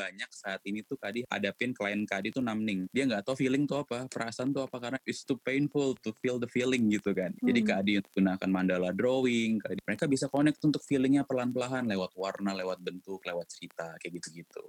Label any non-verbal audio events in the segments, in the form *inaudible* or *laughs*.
banyak saat ini tuh Kadi hadapin klien Kadi tuh namning. Dia nggak tahu feeling tuh apa, perasaan tuh apa karena it's too painful to feel the feeling gitu kan. Hmm. Jadi Kadi gunakan mandala drawing, Kadi, mereka bisa connect untuk feelingnya pelan-pelan lewat warna, lewat bentuk, lewat cerita kayak gitu-gitu.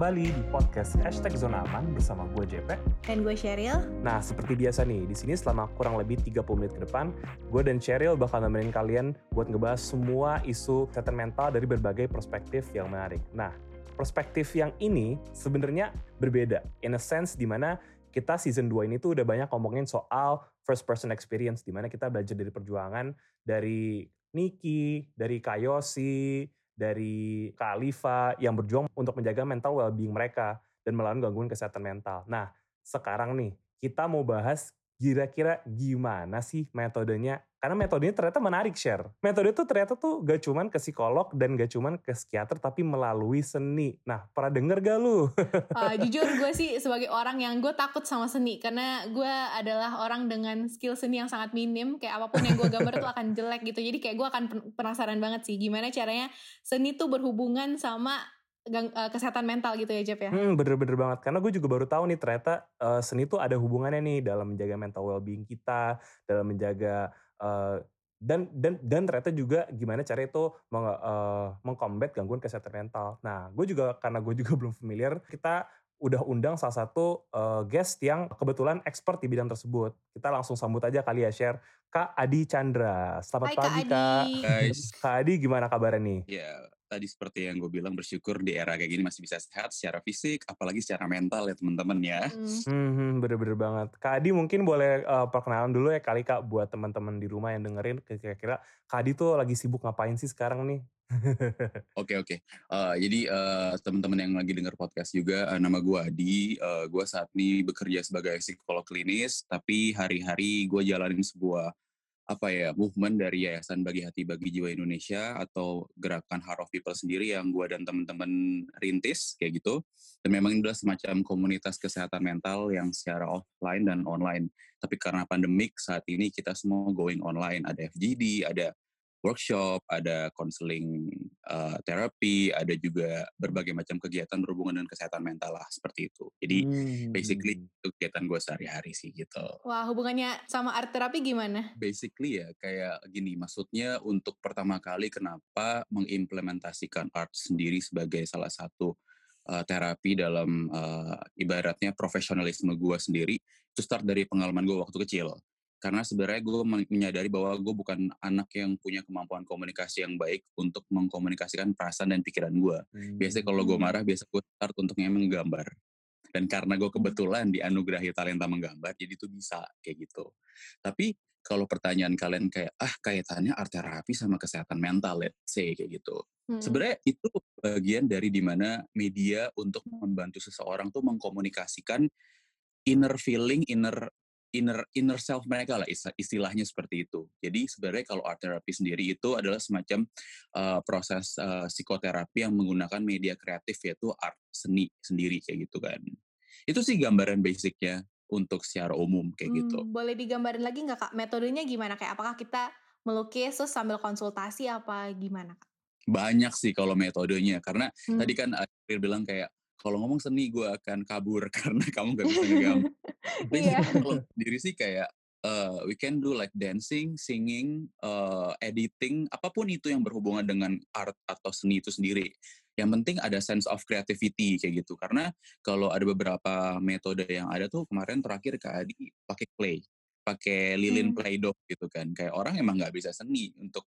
Kembali di podcast Hashtag Zona Aman bersama gue JP. Dan gue Cheryl. Nah, seperti biasa nih, di sini selama kurang lebih 30 menit ke depan, gue dan Cheryl bakal nemenin kalian buat ngebahas semua isu kesehatan mental dari berbagai perspektif yang menarik. Nah, perspektif yang ini sebenarnya berbeda. In a sense, di mana kita season 2 ini tuh udah banyak ngomongin soal first person experience, di mana kita belajar dari perjuangan dari Niki, dari Kayosi, dari Kak Alifa yang berjuang untuk menjaga mental well-being mereka dan melawan gangguan kesehatan mental. Nah, sekarang nih kita mau bahas kira-kira gimana sih metodenya? Karena metodenya ternyata menarik, share. Metode itu ternyata tuh gak cuman ke psikolog dan gak cuman ke psikiater, tapi melalui seni. Nah, pernah denger gak lu? uh, *laughs* jujur gue sih sebagai orang yang gue takut sama seni. Karena gue adalah orang dengan skill seni yang sangat minim. Kayak apa pun yang gue gambar tuh akan jelek gitu. Jadi kayak gue akan penasaran banget sih gimana caranya seni tuh berhubungan sama gang, uh, kesehatan mental gitu ya Jeff ya? Hmm, bener-bener banget. Karena gue juga baru tahu nih ternyata uh, seni tuh ada hubungannya nih dalam menjaga mental well-being kita, dalam menjaga uh, dan dan dan ternyata juga gimana cara itu meng, uh, mengcombat gangguan kesehatan mental. Nah, gue juga karena gue juga *laughs* belum familiar, kita udah undang salah satu uh, guest yang kebetulan expert di bidang tersebut. Kita langsung sambut aja kali ya share Kak Adi Chandra. Selamat Hai, pagi Kak. Adi. Kak. Guys, Kak Adi gimana kabarnya nih? ya tadi seperti yang gue bilang bersyukur di era kayak gini masih bisa sehat secara fisik, apalagi secara mental ya teman-teman ya. Hmm. Hmm, bener-bener banget. Kak Adi mungkin boleh uh, perkenalan dulu ya kali Kak buat teman-teman di rumah yang dengerin kira-kira Kak Adi tuh lagi sibuk ngapain sih sekarang nih? *laughs* Oke oke. Eh, jadi eh, teman-teman yang lagi dengar podcast juga, eh, nama gue Adi. Eh, gue saat ini bekerja sebagai psikolog klinis, tapi hari-hari gue jalanin sebuah apa ya movement dari Yayasan Bagi Hati Bagi Jiwa Indonesia atau gerakan Heart of People sendiri yang gue dan teman-teman rintis kayak gitu. Dan memang ini adalah semacam komunitas kesehatan mental yang secara offline dan online. Tapi karena pandemik saat ini kita semua going online. Ada FGD, ada workshop, ada konseling uh, terapi, ada juga berbagai macam kegiatan berhubungan dengan kesehatan mental lah seperti itu. Jadi Hmm. basically itu kegiatan gue sehari-hari sih gitu. Wah hubungannya sama art terapi gimana? Basically ya kayak gini, maksudnya untuk pertama kali kenapa mengimplementasikan art sendiri sebagai salah satu uh, terapi dalam uh, ibaratnya profesionalisme gue sendiri itu start dari pengalaman gue waktu kecil karena sebenarnya gue menyadari bahwa gue bukan anak yang punya kemampuan komunikasi yang baik untuk mengkomunikasikan perasaan dan pikiran gue. Biasanya kalau gue Hmm. marah, biasa gue start untuk emang menggambar. Dan karena gue kebetulan dianugerahi talenta menggambar, jadi itu bisa kayak gitu. Tapi kalau pertanyaan kalian kayak, ah kaitannya art terapi sama kesehatan mental, let's say kayak gitu. Hmm. Sebenarnya itu bagian dari di mana media untuk membantu seseorang tuh mengkomunikasikan inner feeling, inner inner inner self mereka lah isti- istilahnya seperti itu. Jadi sebenarnya kalau art therapy sendiri itu adalah semacam uh, proses uh, psikoterapi yang menggunakan media kreatif yaitu art seni sendiri kayak gitu kan. Itu sih gambaran basicnya untuk secara umum kayak gitu. Hmm, boleh digambarin lagi nggak kak? Metodenya gimana? Kayak apakah kita melukis terus sambil konsultasi apa gimana kak? Banyak sih kalau metodenya karena Hmm. tadi kan April bilang kayak kalau ngomong seni gue akan kabur *laughs* karena kamu gak bisa ngegambar. *laughs* Iya. kalau *laughs* sendiri sih kayak uh, we can do like dancing, singing, uh, editing, apa pun itu yang berhubungan dengan art atau seni itu sendiri. Yang penting ada sense of creativity kayak gitu. Karena kalau ada beberapa metode yang ada tuh kemarin terakhir Kak Adi pakai clay, pakai lilin Hmm. play-doh gitu kan. Kayak orang emang nggak bisa seni untuk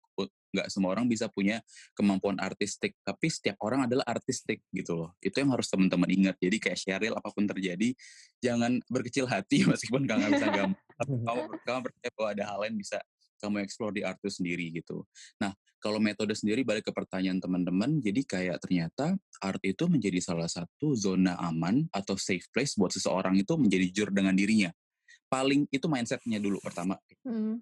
nggak semua orang bisa punya kemampuan artistik, tapi setiap orang adalah artistik gitu loh. Itu yang harus teman-teman ingat. Jadi kayak Cheryl apa pun terjadi, jangan berkecil hati *laughs* meskipun kamu nggak bisa gambar. Kamu, kamu percaya bahwa ada hal lain bisa kamu explore di art itu sendiri gitu. Nah, kalau metode sendiri balik ke pertanyaan teman-teman, jadi kayak ternyata art itu menjadi salah satu zona aman atau safe place buat seseorang itu menjadi jujur dengan dirinya. Paling itu mindsetnya dulu pertama. Hmm.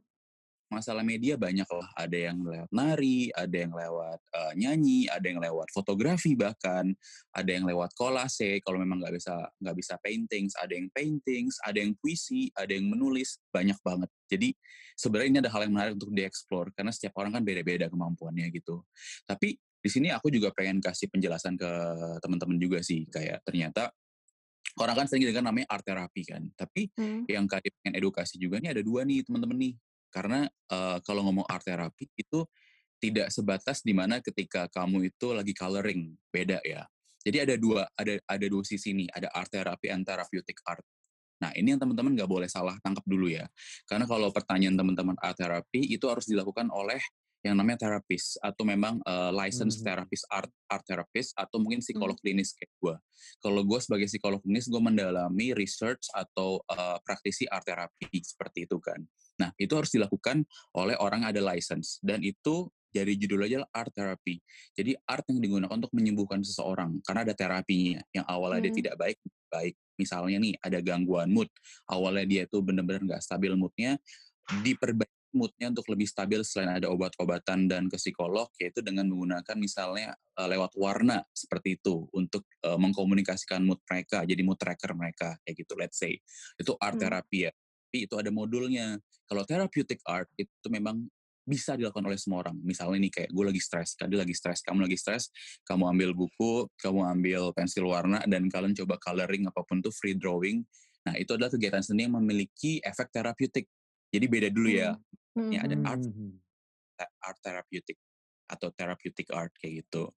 Masalah media banyak lah, ada yang lewat nari, ada yang lewat uh, nyanyi, ada yang lewat fotografi bahkan, ada yang lewat kolase. Kalau memang nggak bisa nggak bisa paintings, ada yang paintings, ada yang puisi, ada yang menulis, banyak banget. Jadi sebenarnya ini ada hal yang menarik untuk dieksplor karena setiap orang kan beda-beda kemampuannya gitu. Tapi di sini aku juga pengen kasih penjelasan ke teman-teman juga sih kayak ternyata orang kan sering dengar namanya art terapi kan. Tapi hmm. yang kali pengen edukasi juga nih ada dua nih teman-teman nih. Karena uh, kalau ngomong art terapi itu tidak sebatas di mana ketika kamu itu lagi coloring, beda ya. Jadi ada dua ada ada dua sisi nih, ada art terapi and therapeutic art. Nah, ini yang teman-teman nggak boleh salah tangkap dulu ya. Karena kalau pertanyaan teman-teman art terapi itu harus dilakukan oleh yang namanya terapis atau memang uh, license hmm. terapis art art therapist atau mungkin psikolog hmm. klinis kayak gue. Kalau gue sebagai psikolog klinis gue mendalami research atau uh, praktisi art terapi seperti itu kan. Nah itu harus dilakukan oleh orang ada license dan itu jadi judul aja art therapy. Jadi art yang digunakan untuk menyembuhkan seseorang karena ada terapinya yang awalnya hmm. dia tidak baik baik misalnya nih ada gangguan mood awalnya dia tuh benar-benar nggak stabil moodnya diperbaiki moodnya untuk lebih stabil selain ada obat-obatan dan ke psikolog yaitu dengan menggunakan misalnya uh, lewat warna seperti itu untuk uh, mengkomunikasikan mood mereka jadi mood tracker mereka kayak gitu let's say itu art hmm. terapi ya tapi itu ada modulnya kalau therapeutic art itu memang bisa dilakukan oleh semua orang. Misalnya nih kayak gue lagi stres, tadi lagi stres, kamu lagi stres, kamu ambil buku, kamu ambil pensil warna, dan kalian coba coloring apa pun tuh free drawing. Nah itu adalah kegiatan seni yang memiliki efek terapeutik. Jadi beda dulu ya. Hmm. Ya ada art, hmm. art therapeutic atau therapeutic art kayak gitu.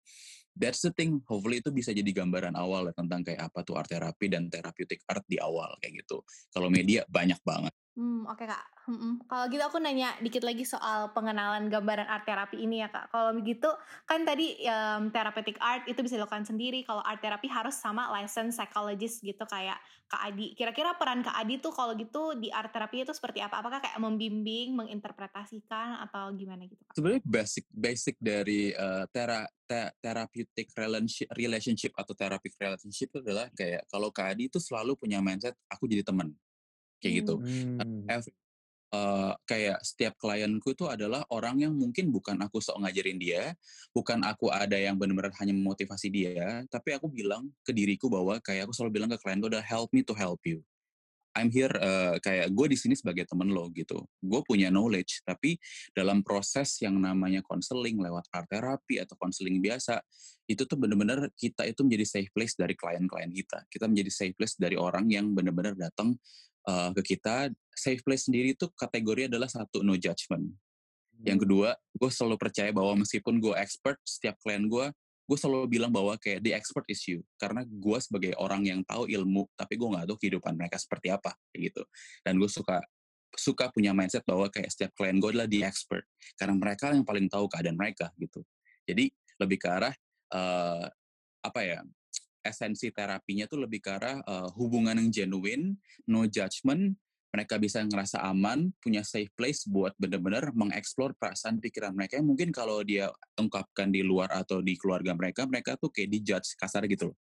That's the thing. Hopefully itu bisa jadi gambaran awal ya, tentang kayak apa tuh art terapi dan therapeutic art di awal kayak gitu. Kalau media banyak banget. Hmm, oke Kak. Hmm, kalau gitu aku nanya dikit lagi soal pengenalan gambaran art terapi ini ya Kak. Kalau begitu kan tadi um, therapeutic art itu bisa dilakukan sendiri. Kalau art terapi harus sama license psychologist gitu kayak Kak Adi. Kira-kira peran Kak Adi tuh kalau gitu di art terapi itu seperti apa? Apakah kayak membimbing, menginterpretasikan atau gimana gitu Kak? Sebenarnya basic basic dari uh, tera, te, therapeutic relationship atau therapeutic relationship itu adalah kayak kalau Kak Adi itu selalu punya mindset aku jadi teman kayak gitu. Hmm. Every, uh, kayak setiap klienku itu adalah orang yang mungkin bukan aku sok ngajarin dia, bukan aku ada yang benar-benar hanya memotivasi dia, tapi aku bilang ke diriku bahwa kayak aku selalu bilang ke klienku adalah help me to help you. I'm here uh, kayak gue di sini sebagai temen lo gitu. Gue punya knowledge, tapi dalam proses yang namanya konseling lewat art terapi atau konseling biasa, itu tuh bener-bener kita itu menjadi safe place dari klien-klien kita. Kita menjadi safe place dari orang yang bener-bener datang uh, ke kita safe place sendiri itu kategori adalah satu no judgment. Hmm. yang kedua gue selalu percaya bahwa meskipun gue expert setiap klien gue gue selalu bilang bahwa kayak the expert is you. Karena gue sebagai orang yang tahu ilmu tapi gue nggak tahu kehidupan mereka seperti apa kayak gitu. Dan gue suka suka punya mindset bahwa kayak setiap klien gue adalah the expert. Karena mereka yang paling tahu keadaan mereka gitu. Jadi lebih ke arah uh, apa ya esensi terapinya tuh lebih ke arah uh, hubungan yang genuine, no judgment, mereka bisa ngerasa aman, punya safe place buat benar-benar mengeksplor perasaan pikiran mereka yang mungkin kalau dia ungkapkan di luar atau di keluarga mereka, mereka tuh kayak dijudge kasar gitu loh.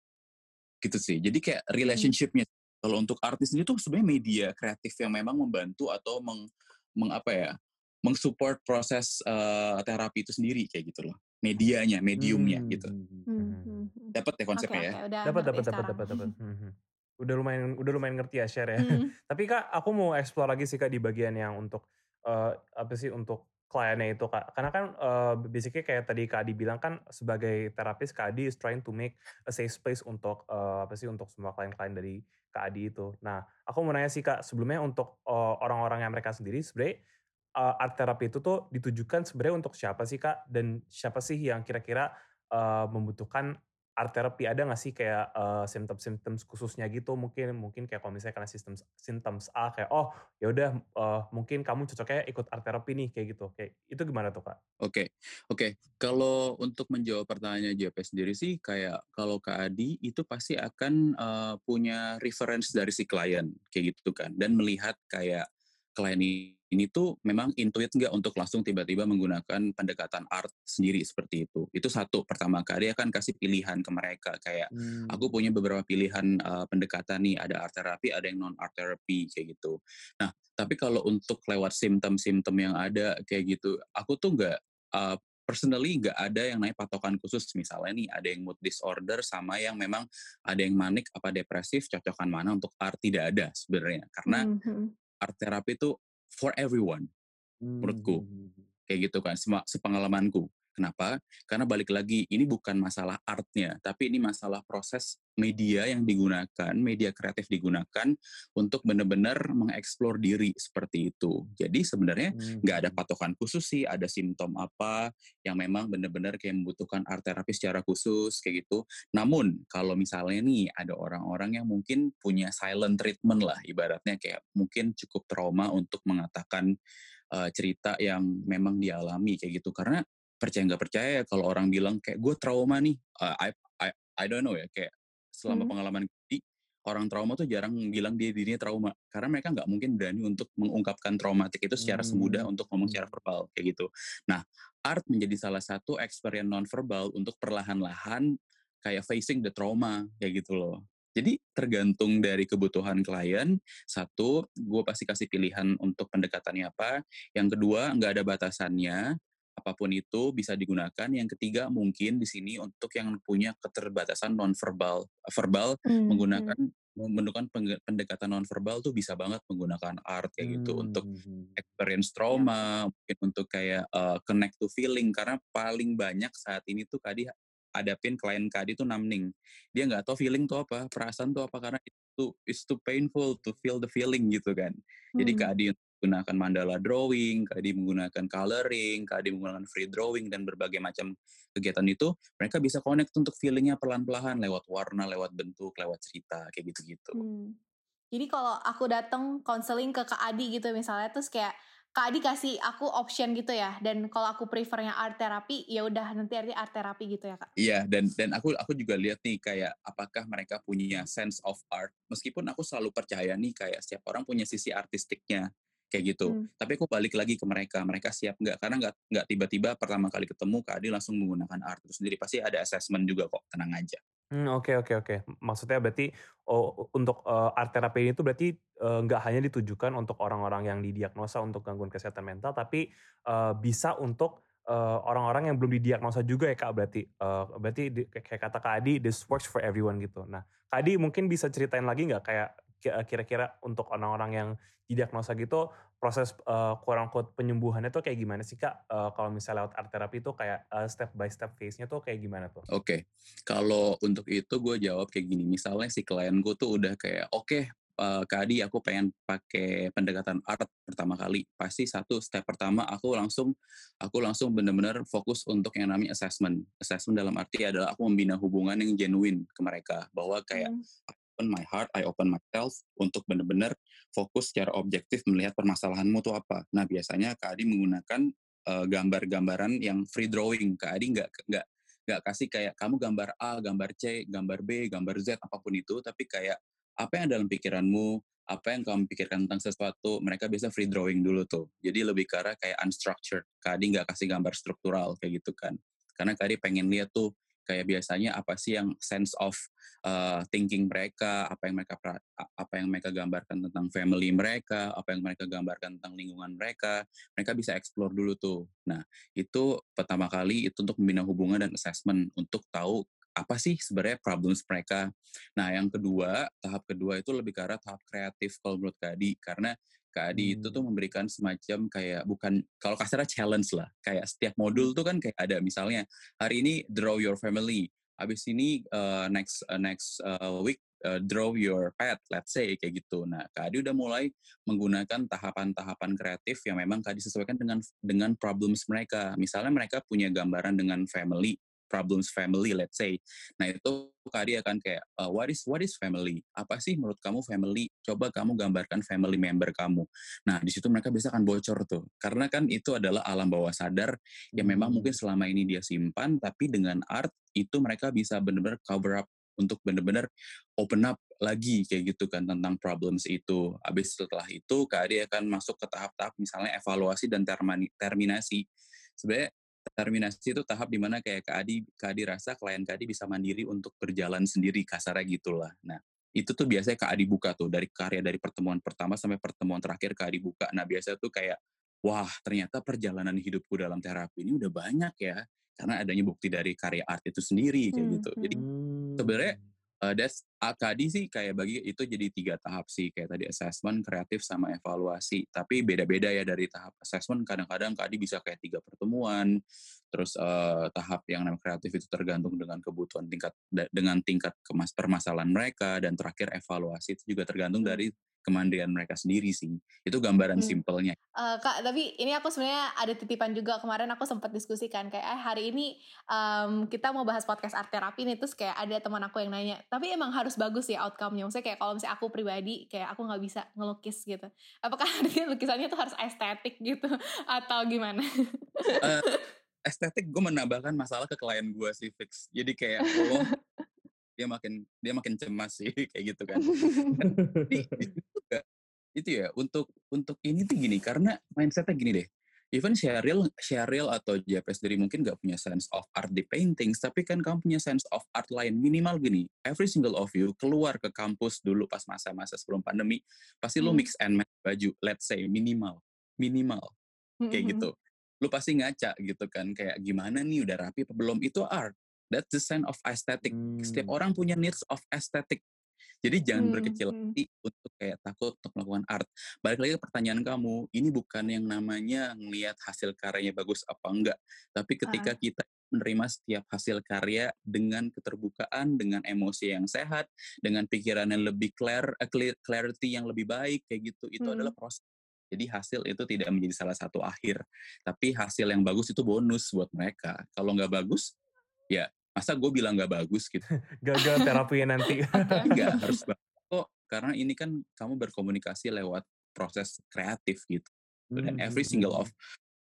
Gitu sih. Jadi kayak hmm. relationship-nya hmm. kalau untuk artis ini tuh sebenarnya media kreatif yang memang membantu atau meng, meng apa ya, mengsupport proses uh, terapi itu sendiri kayak gitu loh medianya, mediumnya hmm. gitu. Hmm. hmm, hmm, hmm. Dapat ya konsepnya okay, ya? Dapat, dapat, dapat, dapat, dapat. Udah lumayan, udah lumayan ngerti ya share ya. Hmm. *laughs* Tapi kak, aku mau explore lagi sih kak di bagian yang untuk uh, apa sih untuk kliennya itu kak. Karena kan uh, basically kayak tadi kak Adi bilang kan sebagai terapis kak Adi is trying to make a safe space untuk uh, apa sih untuk semua klien-klien dari kak Adi itu. Nah, aku mau nanya sih kak sebelumnya untuk uh, orang-orang yang mereka sendiri sebenarnya uh, art therapy itu tuh ditujukan sebenarnya untuk siapa sih kak dan siapa sih yang kira-kira uh, membutuhkan art therapy ada nggak sih kayak uh, symptoms-symptoms khususnya gitu mungkin mungkin kayak kalau misalnya karena sistem symptoms A kayak oh ya udah uh, mungkin kamu cocoknya ikut art therapy nih kayak gitu kayak itu gimana tuh kak? Oke okay. oke okay. kalau untuk menjawab pertanyaan JP sendiri sih kayak kalau kak Adi itu pasti akan uh, punya reference dari si klien kayak gitu kan dan melihat kayak klien ini tuh memang intuit nggak untuk langsung tiba-tiba menggunakan pendekatan art sendiri seperti itu. Itu satu. Pertama kali akan kasih pilihan ke mereka kayak hmm. aku punya beberapa pilihan uh, pendekatan nih, ada art therapy, ada yang non art therapy kayak gitu. Nah, tapi kalau untuk lewat simptom-simptom yang ada kayak gitu, aku tuh nggak uh, personally nggak ada yang naik patokan khusus misalnya nih ada yang mood disorder sama yang memang ada yang manik apa depresif cocokan mana untuk art tidak ada sebenarnya karena mm -hmm. Art therapy itu for everyone menurutku hmm, hmm, hmm. kayak gitu kan sepengalamanku Kenapa? Karena balik lagi, ini bukan masalah artnya, tapi ini masalah proses media yang digunakan, media kreatif digunakan untuk benar-benar mengeksplor diri seperti itu. Jadi sebenarnya nggak hmm. ada patokan khusus sih, ada simptom apa yang memang benar-benar kayak membutuhkan art terapi secara khusus kayak gitu. Namun kalau misalnya nih ada orang-orang yang mungkin punya silent treatment lah, ibaratnya kayak mungkin cukup trauma untuk mengatakan uh, cerita yang memang dialami kayak gitu karena percaya nggak percaya ya kalau orang bilang kayak gue trauma nih uh, I, I I don't know ya kayak selama hmm. pengalaman di orang trauma tuh jarang bilang dia dirinya trauma karena mereka nggak mungkin berani untuk mengungkapkan traumatik itu secara hmm. semudah untuk ngomong secara hmm. verbal kayak gitu. Nah, art menjadi salah satu experience non verbal untuk perlahan-lahan kayak facing the trauma kayak gitu loh. Jadi tergantung dari kebutuhan klien. Satu, gue pasti kasih pilihan untuk pendekatannya apa. Yang kedua, nggak ada batasannya apa pun itu bisa digunakan. Yang ketiga mungkin di sini untuk yang punya keterbatasan non verbal, verbal hmm. menggunakan menggunakan pendekatan non verbal tuh bisa banget menggunakan art kayak gitu untuk hmm, hmm, hmm. experience iya. trauma, mungkin untuk kayak uh, connect to feeling karena paling banyak saat ini tuh Kadi adapin klien Kadi tuh numbing. Dia nggak tahu feeling tuh apa, perasaan tuh apa karena itu it's too painful to feel the feeling gitu kan. Hmm. Jadi Kadi menggunakan mandala drawing, Kadi menggunakan coloring, Kadi menggunakan free drawing dan berbagai macam kegiatan itu, mereka bisa connect untuk feelingnya pelan-pelan lewat warna, lewat bentuk, lewat cerita kayak gitu-gitu. Hmm. Jadi kalau aku datang konseling ke Kak Adi gitu misalnya, terus kayak Kak Adi kasih aku option gitu ya, dan kalau aku prefernya art therapy, ya udah nanti arti art therapy gitu ya kak? Iya, dan dan aku aku juga lihat nih kayak apakah mereka punya sense of art. Meskipun aku selalu percaya nih kayak setiap orang punya sisi artistiknya kayak gitu. Hmm. Tapi aku balik lagi ke mereka, mereka siap nggak? Karena nggak nggak tiba-tiba pertama kali ketemu Kak Adi langsung menggunakan art itu sendiri. Pasti ada assessment juga kok, tenang aja. Hmm, oke oke oke. Maksudnya berarti oh, untuk uh, art terapi ini tuh berarti uh, nggak hanya ditujukan untuk orang-orang yang didiagnosa untuk gangguan kesehatan mental, tapi uh, bisa untuk orang-orang uh, yang belum didiagnosa juga ya kak berarti uh, berarti di, kayak kata kak Adi this works for everyone gitu. Nah kak Adi mungkin bisa ceritain lagi nggak kayak kira-kira untuk orang-orang yang didiagnosa gitu proses uh, kurang quote penyembuhannya tuh kayak gimana sih kak? Uh, kalau misalnya lewat art terapi tuh kayak uh, step by step phase-nya tuh kayak gimana tuh? Oke, okay. kalau untuk itu gue jawab kayak gini. Misalnya si klien gue tuh udah kayak oke okay, uh, Kak Adi aku pengen pakai pendekatan art pertama kali. Pasti satu step pertama aku langsung aku langsung benar-benar fokus untuk yang namanya assessment. Assessment dalam arti adalah aku membina hubungan yang genuine ke mereka bahwa kayak hmm open my heart, I open myself untuk benar-benar fokus secara objektif melihat permasalahanmu tuh apa. Nah biasanya Kak Adi menggunakan uh, gambar-gambaran yang free drawing. Kak Adi nggak nggak nggak kasih kayak kamu gambar A, gambar C, gambar B, gambar Z apa pun itu, tapi kayak apa yang dalam pikiranmu, apa yang kamu pikirkan tentang sesuatu, mereka biasa free drawing dulu tuh. Jadi lebih arah kayak unstructured. Kak Adi nggak kasih gambar struktural kayak gitu kan. Karena Kak Adi pengen lihat tuh kayak biasanya apa sih yang sense of uh, thinking mereka, apa yang mereka apa yang mereka gambarkan tentang family mereka, apa yang mereka gambarkan tentang lingkungan mereka, mereka bisa explore dulu tuh. Nah, itu pertama kali itu untuk membina hubungan dan assessment untuk tahu apa sih sebenarnya problems mereka. Nah, yang kedua, tahap kedua itu lebih ke arah tahap kreatif kalau menurut Kadi karena Kak Adi hmm. itu tuh memberikan semacam kayak bukan kalau kasarnya challenge lah. Kayak setiap modul tuh kan kayak ada misalnya hari ini draw your family, habis ini uh, next uh, next uh, week uh, draw your pet, let's say kayak gitu. Nah, Kak Adi udah mulai menggunakan tahapan-tahapan kreatif yang memang Kak Adi sesuaikan dengan dengan problems mereka. Misalnya mereka punya gambaran dengan family, problems family let's say. Nah itu Kadi akan kayak uh, what is what is family? Apa sih menurut kamu family? Coba kamu gambarkan family member kamu. Nah di situ mereka bisa akan bocor tuh karena kan itu adalah alam bawah sadar yang memang mungkin hmm. selama ini dia simpan tapi dengan art itu mereka bisa benar-benar cover up untuk benar-benar open up lagi kayak gitu kan tentang problems itu. Habis setelah itu Kak Adi akan masuk ke tahap-tahap misalnya evaluasi dan terminasi. Sebenarnya terminasi itu tahap di mana kayak Kak Adi, Kak Adi rasa klien Kak Adi bisa mandiri untuk berjalan sendiri kasarnya gitulah. Nah itu tuh biasanya Kak Adi buka tuh dari karya dari pertemuan pertama sampai pertemuan terakhir Kak Adi buka. Nah biasanya tuh kayak wah ternyata perjalanan hidupku dalam terapi ini udah banyak ya karena adanya bukti dari karya art itu sendiri kayak gitu. Jadi Hmm. sebenarnya uh, that's AKD sih kayak bagi itu jadi tiga tahap sih kayak tadi assessment, kreatif sama evaluasi. Tapi beda-beda ya dari tahap assessment kadang-kadang KD bisa kayak tiga pertemuan. Terus uh, tahap yang namanya kreatif itu tergantung dengan kebutuhan tingkat dengan tingkat kemas permasalahan mereka dan terakhir evaluasi itu juga tergantung Hmm. dari kemandirian mereka sendiri sih. Itu gambaran Hmm. simpelnya. Eh, kak, tapi ini aku sebenarnya ada titipan juga kemarin aku sempat diskusikan kayak eh, hari ini em, kita mau bahas podcast art terapi nih terus kayak ada teman aku yang nanya tapi emang harus bagus ya outcome-nya maksudnya kayak kalau misalnya aku pribadi kayak aku nggak bisa ngelukis gitu apakah *laughs* artinya lukisannya tuh harus estetik gitu *laughs* atau gimana? Eh, estetik gue menambahkan masalah ke klien gue sih fix. Jadi kayak oh *laughs* dia makin dia makin cemas sih kayak gitu kan. Tapi itu ya untuk untuk ini tuh gini karena mindsetnya gini deh. Even Sheryl, Sheryl atau JP sendiri mungkin gak punya sense of art di paintings, tapi kan kamu punya sense of art lain. Minimal gini, every single of you keluar ke kampus dulu pas masa-masa sebelum pandemi, pasti lu Hmm. mix and match baju, let's say minimal, minimal kayak gitu. Lu pasti ngaca gitu kan, kayak gimana nih udah rapi apa belum? Itu art. That's the sign of aesthetic. Setiap Hmm. orang punya needs of aesthetic. Jadi jangan Hmm, berkecil hmm. hati untuk kayak takut untuk melakukan art. Balik lagi ke pertanyaan kamu, ini bukan yang namanya ngelihat hasil karyanya bagus apa enggak, tapi ketika Ah. kita menerima setiap hasil karya dengan keterbukaan, dengan emosi yang sehat, dengan pikiran yang lebih clear, eh, clear- clarity yang lebih baik kayak gitu, itu Hmm. adalah proses. Jadi hasil itu tidak menjadi salah satu akhir, tapi hasil yang bagus itu bonus buat mereka. Kalau nggak bagus, ya masa gue bilang nggak bagus gitu. *laughs* Gagal terapinya nanti. Oke. *laughs* Enggak, *laughs* harus bagus kok. Karena ini kan kamu berkomunikasi lewat proses kreatif gitu. Dan every hmm, single of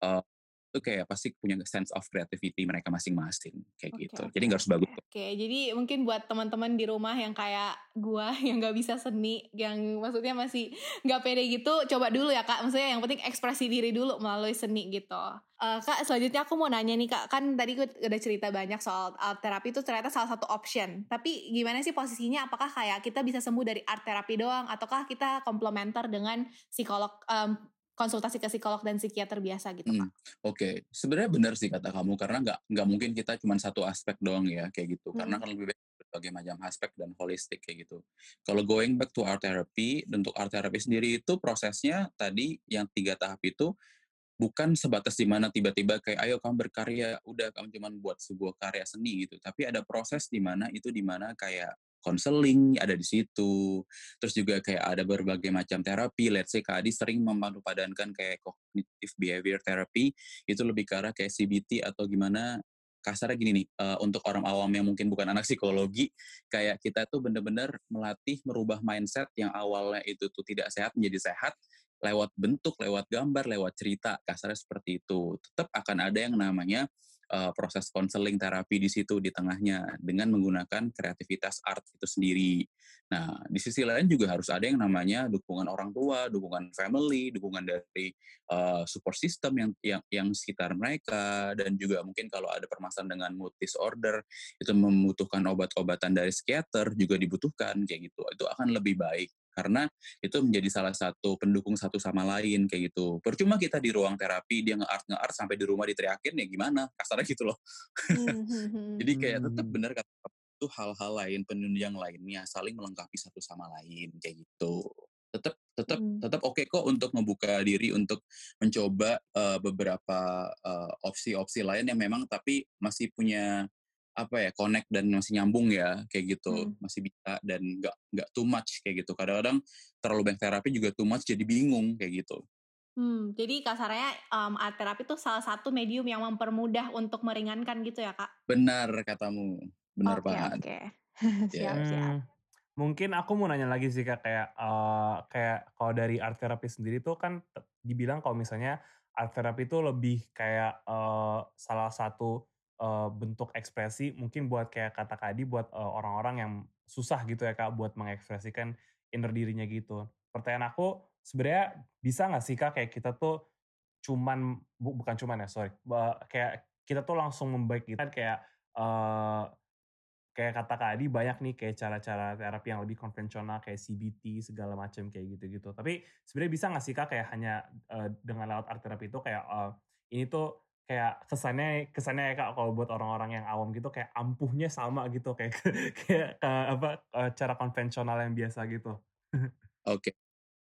uh, itu kayak pasti punya sense of creativity mereka masing-masing kayak Oke, gitu. oke, Jadi nggak harus bagus. Oke, jadi mungkin buat teman-teman di rumah yang kayak gua *laughs* yang nggak bisa seni, yang maksudnya masih nggak pede gitu, coba dulu ya kak. Maksudnya yang penting ekspresi diri dulu melalui seni gitu. Eh, kak, selanjutnya aku mau nanya nih kak, kan tadi gue udah cerita banyak soal art terapi itu ternyata salah satu option. Tapi gimana sih posisinya? Apakah kayak kita bisa sembuh dari art terapi doang, ataukah kita komplementer dengan psikolog, em, konsultasi ke psikolog dan psikiater biasa gitu? Hmm, Oke, sebenarnya benar sih kata kamu karena nggak nggak mungkin kita cuma satu aspek doang ya kayak gitu. Karena Hmm. kan lebih baik berbagai macam aspek dan holistik kayak gitu. Kalau going back to art therapy, untuk art therapy sendiri itu prosesnya tadi yang tiga tahap itu bukan sebatas di mana tiba-tiba kayak ayo kamu berkarya, udah kamu cuma buat sebuah karya seni gitu. Tapi ada proses di mana itu di mana kayak konseling ada di situ. Terus juga kayak ada berbagai macam terapi. Let's say Kak Adi sering memadupadankan kayak cognitive behavior therapy itu lebih ke arah kayak CBT atau gimana kasarnya gini nih eh, untuk orang awam yang mungkin bukan anak psikologi kayak kita tuh bener-bener melatih merubah mindset yang awalnya itu tuh tidak sehat menjadi sehat lewat bentuk, lewat gambar, lewat cerita, kasarnya seperti itu. Tetap akan ada yang namanya uh, proses konseling terapi di situ di tengahnya dengan menggunakan kreativitas art itu sendiri. Nah, di sisi lain juga harus ada yang namanya dukungan orang tua, dukungan family, dukungan dari uh, support system yang yang yang sekitar mereka dan juga mungkin kalau ada permasalahan dengan mood disorder itu membutuhkan obat-obatan dari psikiater juga dibutuhkan kayak gitu. Itu akan lebih baik karena itu menjadi salah satu pendukung satu sama lain kayak gitu. Percuma kita di ruang terapi dia nge-art nge-art sampai di rumah diteriakin ya gimana? Kasarnya gitu loh. Hmm, *laughs* hmm, hmm. Jadi kayak tetap benar kata itu hal-hal lain penunjang lainnya saling melengkapi satu sama lain kayak gitu. Tetap tetap Hmm. tetap oke kok untuk membuka diri untuk mencoba eh, beberapa eh, opsi-opsi lain yang memang tapi masih punya apa ya connect dan masih nyambung ya kayak gitu Hmm. masih bisa dan nggak nggak too much kayak gitu kadang-kadang terlalu banyak terapi juga too much jadi bingung kayak gitu Hmm, jadi kasarnya em, art terapi itu salah satu medium yang mempermudah untuk meringankan gitu ya kak? benar katamu benar Oke banget oke. *laughs* Ya. siap siap. Hmm, mungkin aku mau nanya lagi sih kak kayak eh, kayak kalau dari art therapy sendiri tuh kan dibilang kalau misalnya art therapy itu lebih kayak eh, salah satu uh, bentuk ekspresi mungkin buat kayak kata Kadi buat uh, orang-orang yang susah gitu ya Kak buat mengekspresikan inner dirinya gitu. Pertanyaan aku sebenarnya bisa nggak sih Kak kayak kita tuh cuman bu, bukan cuman ya sorry kayak kita tuh langsung membaik gitu kan kayak uh, kayak kata Kak Adi banyak nih kayak cara-cara terapi yang lebih konvensional kayak CBT segala macam kayak gitu-gitu. Tapi sebenarnya bisa nggak sih Kak kayak hanya uh, dengan lewat art terapi itu kayak uh, ini tuh kayak kesannya kesannya ya kak kalau buat orang-orang yang awam gitu kayak ampuhnya sama gitu kayak *laughs* kayak apa cara konvensional yang biasa gitu. Oke. Okay.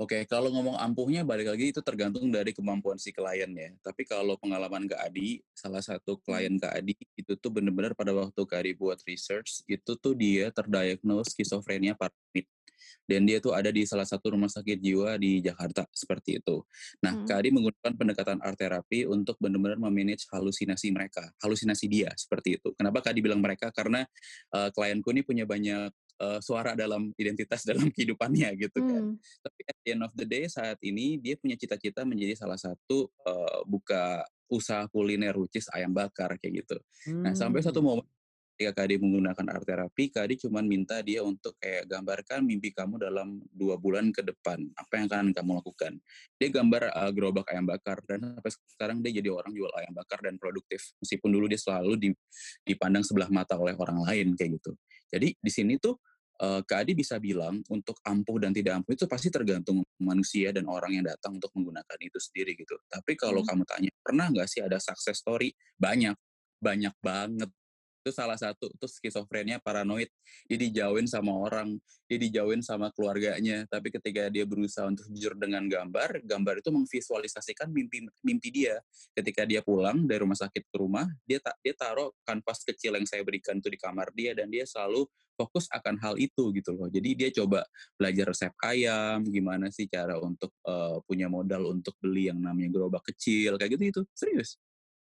Oke, okay, kalau ngomong ampuhnya balik lagi itu tergantung dari kemampuan si klien ya. Tapi kalau pengalaman Kak Adi, salah satu klien Kak Adi itu tuh bener-bener pada waktu Kak Adi buat research, itu tuh dia terdiagnos skizofrenia paranoid. Dan dia tuh ada di salah satu rumah sakit jiwa di Jakarta, seperti itu. Nah, hmm. Kak Adi menggunakan pendekatan art terapi untuk benar-benar memanage halusinasi mereka, halusinasi dia, seperti itu. Kenapa Kak Adi bilang mereka? Karena uh, klienku ini punya banyak uh, suara dalam identitas *laughs* dalam kehidupannya gitu kan. Hmm. Tapi at the end of the day saat ini dia punya cita-cita menjadi salah satu uh, buka usaha kuliner which ayam bakar kayak gitu. Hmm. Nah sampai satu hmm. momen ketika Kadi menggunakan art terapi, Kadi cuma minta dia untuk kayak gambarkan mimpi kamu dalam dua bulan ke depan. Apa yang akan kamu lakukan? Dia gambar uh, gerobak ayam bakar dan sampai sekarang dia jadi orang jual ayam bakar dan produktif. Meskipun dulu dia selalu dipandang sebelah mata oleh orang lain kayak gitu. Jadi di sini tuh uh, Kak Adi bisa bilang untuk ampuh dan tidak ampuh itu pasti tergantung manusia dan orang yang datang untuk menggunakan itu sendiri gitu. Tapi kalau hmm. kamu tanya, pernah nggak sih ada success story? Banyak, banyak banget itu salah satu itu skizofrenia paranoid. Dia dijauhin sama orang dia dijauhin sama keluarganya. Tapi ketika dia berusaha untuk jujur dengan gambar gambar itu memvisualisasikan mimpi mimpi dia. Ketika dia pulang dari rumah sakit ke rumah dia tak dia taruh kanvas kecil yang saya berikan itu di kamar dia dan dia selalu fokus akan hal itu gitu loh. Jadi dia coba belajar resep ayam gimana sih cara untuk uh, punya modal untuk beli yang namanya gerobak kecil kayak gitu itu serius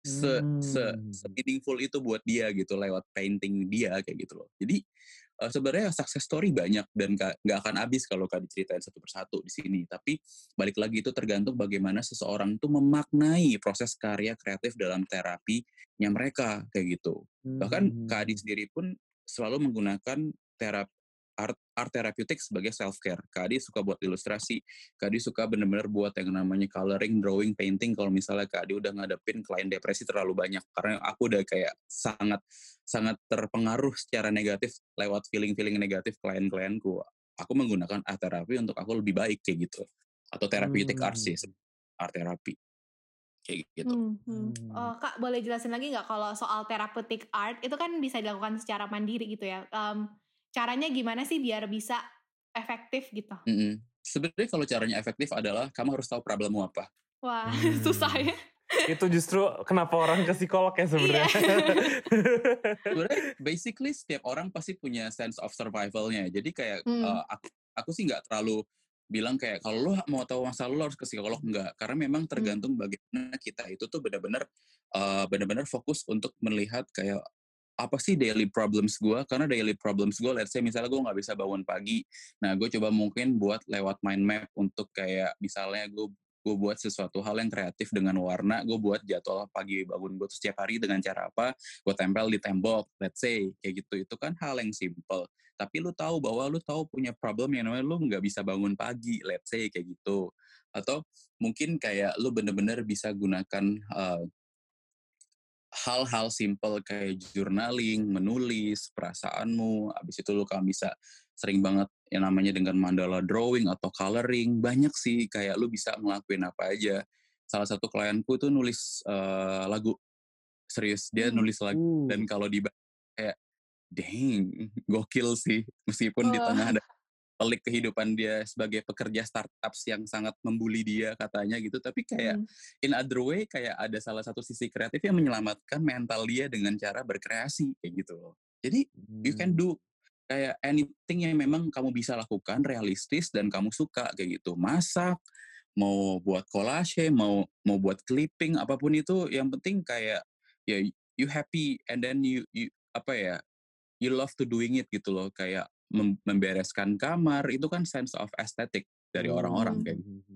se, se, se hmm. meaningful itu buat dia gitu lewat painting dia kayak gitu loh. Jadi uh, sebenarnya success story banyak dan nggak akan habis kalau kak diceritain satu persatu di sini. Tapi balik lagi itu tergantung bagaimana seseorang itu memaknai proses karya kreatif dalam terapinya mereka kayak gitu. Bahkan Kak Adi hmm. sendiri pun selalu menggunakan terapi art art therapeutic sebagai self care. Kadi suka buat ilustrasi, Kadi suka bener-bener buat yang namanya coloring, drawing, painting. Kalau misalnya Kadi udah ngadepin klien depresi terlalu banyak, karena aku udah kayak sangat sangat terpengaruh secara negatif lewat feeling-feeling negatif klien-klienku. Aku menggunakan art terapi untuk aku lebih baik kayak gitu, atau therapeutic hmm. art sih, art terapi kayak gitu. Hmm, hmm. Oh, Kak boleh jelasin lagi nggak kalau soal therapeutic art itu kan bisa dilakukan secara mandiri gitu ya? Um, caranya gimana sih biar bisa efektif gitu? Mm -hmm. Sebenarnya kalau caranya efektif adalah kamu harus tahu problemmu apa. Wah, *laughs* hmm. susah ya. itu justru kenapa orang ke psikolog ya sebenarnya. Iya. sebenarnya basically setiap orang pasti punya sense of survivalnya. Jadi kayak hmm. uh, aku aku sih nggak terlalu bilang kayak kalau lo mau tahu masalah lo harus ke psikolog enggak karena memang hmm. tergantung bagaimana kita itu tuh benar-benar uh, benar-benar fokus untuk melihat kayak apa sih daily problems gue karena daily problems gue let's say misalnya gue nggak bisa bangun pagi nah gue coba mungkin buat lewat mind map untuk kayak misalnya gue gue buat sesuatu hal yang kreatif dengan warna gue buat jadwal pagi bangun gue setiap hari dengan cara apa? Gue tempel di tembok let's say kayak gitu. Itu kan hal yang simple. Tapi lu tahu bahwa lu tahu punya problem yang namanya lu nggak bisa bangun pagi let's say kayak gitu. Atau mungkin kayak lu bener-bener bisa gunakan uh, hal-hal simple kayak journaling, menulis perasaanmu, habis itu lu kan bisa sering banget yang namanya dengan mandala drawing atau coloring, banyak sih kayak lu bisa ngelakuin apa aja. Salah satu klienku tuh nulis uh, lagu, serius dia hmm. nulis lagu dan kalau di kayak dang, gokil sih meskipun oh. di tengah ada pelik kehidupan dia sebagai pekerja startups yang sangat membuli dia katanya gitu tapi kayak hmm. in other way kayak ada salah satu sisi kreatif yang menyelamatkan mental dia dengan cara berkreasi kayak gitu loh jadi hmm. you can hmm. do kayak anything yang memang kamu bisa lakukan realistis dan kamu suka kayak gitu masak mau buat collage mau mau buat clipping apa pun itu yang penting kayak ya you happy and then you you apa ya you love to doing it gitu loh kayak membereskan kamar itu kan sense of aesthetic dari orang-orang hmm. kayak gitu.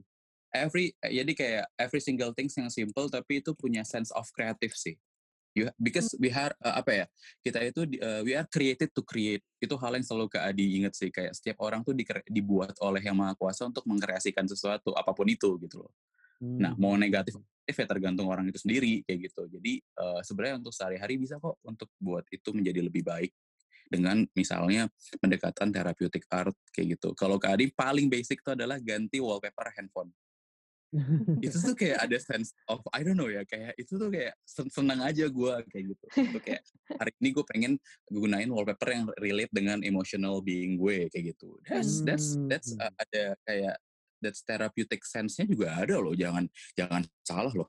Every jadi kayak every single things yang simple tapi itu punya sense of creative sih. You, because we are uh, apa ya kita itu uh, we are created to create itu hal yang selalu Kak Adi inget sih kayak setiap orang tuh di, dibuat oleh yang maha kuasa untuk mengkreasikan sesuatu apa pun itu gitu loh. Hmm. Nah mau negatif ya tergantung orang itu sendiri kayak gitu. Jadi uh, sebenarnya untuk sehari-hari bisa kok untuk buat itu menjadi lebih baik dengan misalnya pendekatan therapeutic art kayak gitu. Kalau Kak Adi paling basic itu adalah ganti wallpaper handphone. Itu tuh kayak ada sense of I don't know ya kayak itu tuh kayak senang aja gue kayak gitu. Itu kayak hari ini gue pengen gunain wallpaper yang relate dengan emotional being gue kayak gitu. That's that's that's uh, ada kayak that's therapeutic sense-nya juga ada loh. Jangan jangan salah loh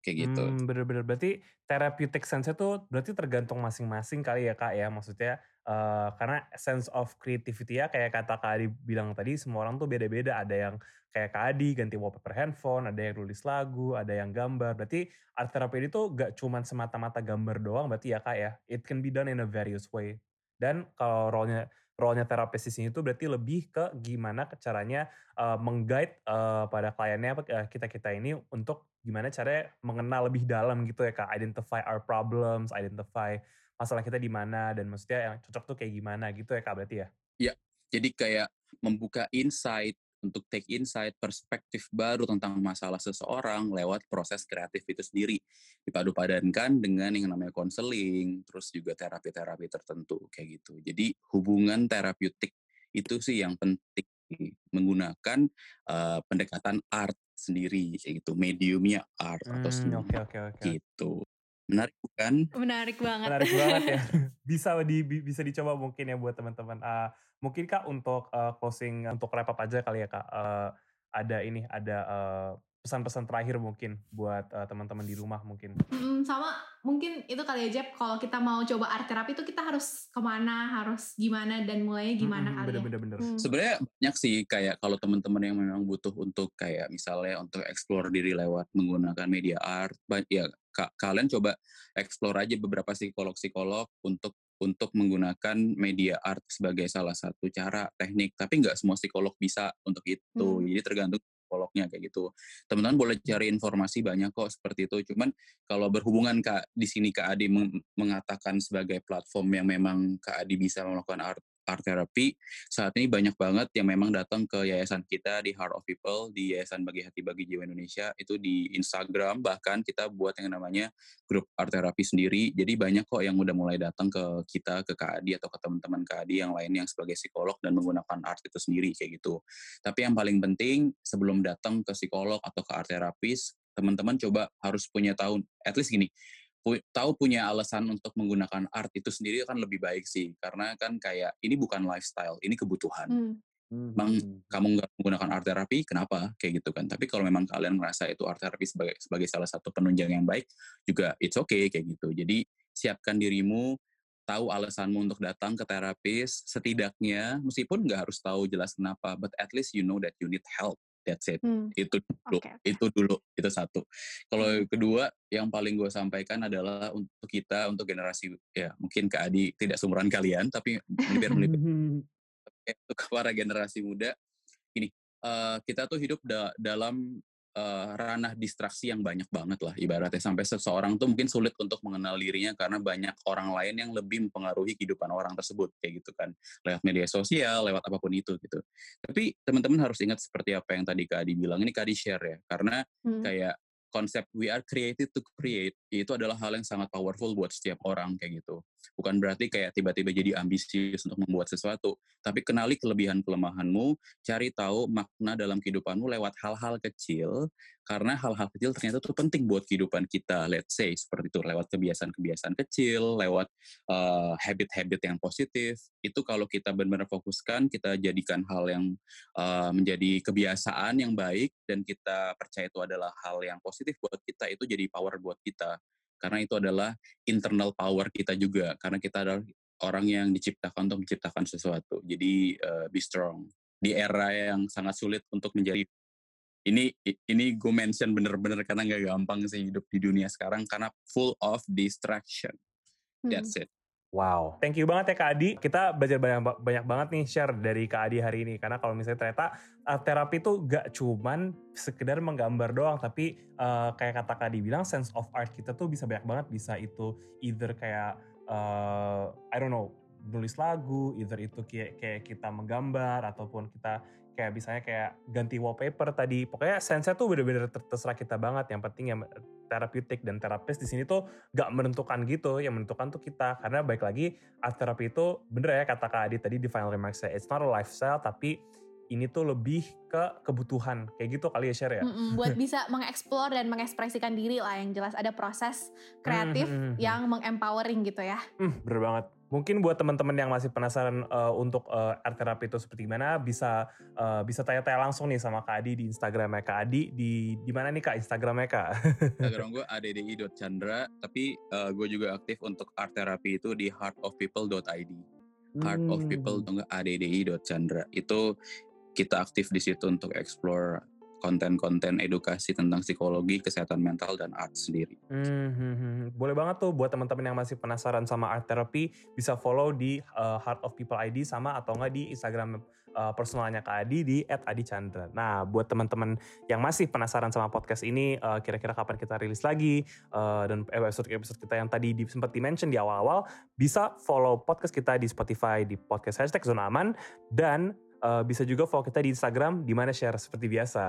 kayak gitu hmm, bener-bener berarti therapeutic sense itu berarti tergantung masing-masing kali ya kak ya maksudnya uh, karena sense of creativity ya kayak kata kak Adi bilang tadi semua orang tuh beda-beda ada yang kayak Kak Adi ganti wallpaper handphone, ada yang nulis lagu, ada yang gambar. Berarti art therapy itu gak cuma semata-mata gambar doang berarti ya Kak ya. It can be done in a various way. Dan kalau role-nya role-nya terapis di sini itu berarti lebih ke gimana caranya uh, mengguide uh, pada kliennya uh, kita-kita ini untuk gimana caranya mengenal lebih dalam gitu ya Kak, identify our problems, identify masalah kita di mana dan maksudnya yang cocok tuh kayak gimana gitu ya Kak berarti ya. Iya. Jadi kayak membuka insight untuk take insight, perspektif baru tentang masalah seseorang lewat proses kreatif itu sendiri. Dipadu-padankan dengan yang namanya konseling, terus juga terapi-terapi tertentu kayak gitu. Jadi hubungan terapeutik itu sih yang penting menggunakan uh, pendekatan art sendiri kayak gitu, mediumnya art hmm, atau seni. Oke oke oke. Gitu. Menarik bukan? Menarik banget. Menarik banget ya. *laughs* bisa di bisa dicoba mungkin ya buat teman-teman. Uh, mungkin kak untuk uh, closing untuk wrap up aja kali ya kak. Uh, ada ini ada uh, pesan-pesan terakhir mungkin buat uh, teman-teman di rumah mungkin? Hmm, sama mungkin itu kali aja kalau kita mau coba art terapi itu kita harus ke mana, harus gimana dan mulainya gimana hmm, kali bener, ya. Bener, bener. Hmm. Sebenarnya banyak sih kayak kalau teman-teman yang memang butuh untuk kayak misalnya untuk explore diri lewat menggunakan media art, ya ka kalian coba explore aja beberapa psikolog-psikolog untuk untuk menggunakan media art sebagai salah satu cara teknik tapi nggak semua psikolog bisa untuk itu hmm. jadi tergantung psikolognya kayak gitu. Teman-teman boleh cari informasi banyak kok seperti itu. Cuman kalau berhubungan Kak di sini Kak Adi mengatakan sebagai platform yang memang Kak Adi bisa melakukan art art therapy. Saat ini banyak banget yang memang datang ke yayasan kita di Heart of People di Yayasan Bagi Hati Bagi Jiwa Indonesia. Itu di Instagram bahkan kita buat yang namanya grup art therapy sendiri. Jadi banyak kok yang udah mulai datang ke kita ke Kak Adi atau ke teman-teman Kak Adi yang lain yang sebagai psikolog dan menggunakan art itu sendiri kayak gitu. Tapi yang paling penting sebelum datang ke psikolog atau ke art terapis teman-teman coba harus punya tahun at least gini pu tahu punya alasan untuk menggunakan art itu sendiri kan lebih baik sih karena kan kayak ini bukan lifestyle ini kebutuhan hmm. Bang, hmm. kamu nggak menggunakan art terapi, kenapa? Kayak gitu kan. Tapi kalau memang kalian merasa itu art terapi sebagai sebagai salah satu penunjang yang baik, juga it's okay kayak gitu. Jadi siapkan dirimu, tahu alasanmu untuk datang ke terapis, setidaknya meskipun nggak harus tahu jelas kenapa, but at least you know that you need help That's it. Hmm. Itu dulu. Okay. Itu dulu. Itu satu. Kalau hmm. kedua, yang paling gue sampaikan adalah untuk kita, untuk generasi ya mungkin ke Adi tidak seumuran kalian, tapi biar melipir *laughs* untuk para generasi muda, ini uh, kita tuh hidup da dalam uh, ranah distraksi yang banyak banget lah ibaratnya. Sampai seseorang tuh mungkin sulit untuk mengenal dirinya karena banyak orang lain yang lebih mempengaruhi kehidupan orang tersebut kayak gitu kan. Lewat media sosial lewat apa pun itu gitu. Tapi teman-teman harus ingat seperti apa yang tadi Kak Adi bilang. Ini Kak Adi share ya karena hmm. kayak konsep we are created to create itu adalah hal yang sangat powerful buat setiap orang kayak gitu. Bukan berarti kayak tiba-tiba jadi ambisius untuk membuat sesuatu, tapi kenali kelebihan kelemahanmu, cari tahu makna dalam kehidupanmu lewat hal-hal kecil karena hal-hal kecil ternyata itu penting buat kehidupan kita. Let's say seperti itu lewat kebiasaan-kebiasaan kecil lewat uh, habit-habit yang positif. Itu kalau kita benar-benar fokuskan kita jadikan hal yang uh, menjadi kebiasaan yang baik dan kita percaya itu adalah hal yang positif buat kita itu jadi power buat kita. Karena itu adalah internal power kita juga. Karena kita adalah orang yang diciptakan untuk menciptakan sesuatu. Jadi uh, be strong. Di era yang sangat sulit untuk menjadi ini ini gue mention bener-bener karena nggak gampang sih hidup di dunia sekarang karena full of distraction. Hmm. That's it. Wow, thank you banget ya Kak Adi. Kita belajar banyak, banyak banget nih share dari Kak Adi hari ini. Karena kalau misalnya ternyata art terapi itu gak cuman sekedar menggambar doang, tapi uh, kayak kata Kak Adi bilang, sense of art kita tuh bisa banyak banget. Bisa itu either kayak, uh, I don't know, nulis lagu, either itu kayak, kayak kita menggambar, ataupun kita kayak misalnya kayak ganti wallpaper tadi. Pokoknya sense tuh bener-bener terserah kita banget. Yang penting yang terapeutik dan terapis di sini tuh gak menentukan gitu. Yang menentukan tuh kita. Karena baik lagi art therapy itu bener ya kata Kak Adi tadi di final remarks it's not a lifestyle tapi ini tuh lebih ke kebutuhan. Kayak gitu kali ya share ya? Mm -mm, buat bisa mengeksplor dan mengekspresikan diri lah yang jelas. Ada proses kreatif mm -hmm. yang mengempowering gitu ya. Mm, bener banget Mungkin buat teman-teman yang masih penasaran uh, untuk uh, art therapy itu seperti gimana, bisa uh, bisa tanya-tanya langsung nih sama Kak Adi di Instagramnya Kak Adi. Di di mana nih Kak Instagramnya Kak? Instagram gue addi.chandra, tapi uh, gue juga aktif untuk art therapy itu di heartofpeople.id. Heartofpeople hmm. addi.chandra. Itu kita aktif di situ untuk explore konten-konten edukasi tentang psikologi, kesehatan mental dan art sendiri. Hmm, hmm, hmm. Boleh banget tuh buat teman-teman yang masih penasaran sama art therapy bisa follow di uh, Heart of People ID sama atau enggak di Instagram uh, personalnya Kak Adi di @adichandra. Nah, buat teman-teman yang masih penasaran sama podcast ini, uh, kira-kira kapan kita rilis lagi dan episode-episode kita yang tadi di, sempat di-mention di awal-awal, bisa follow podcast kita di Spotify di podcast hashtag Zona Aman dan uh, bisa juga follow kita di Instagram di mana share seperti biasa.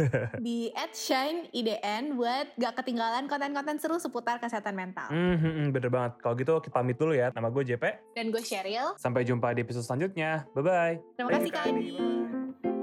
*laughs* di @shineidn buat gak ketinggalan konten-konten seru seputar kesehatan mental. Mm -hmm, bener banget. Kalau gitu kita pamit dulu ya. Nama gue JP. Dan gue Cheryl. Sampai jumpa di episode selanjutnya. Bye-bye. Terima kasih Kak Adi.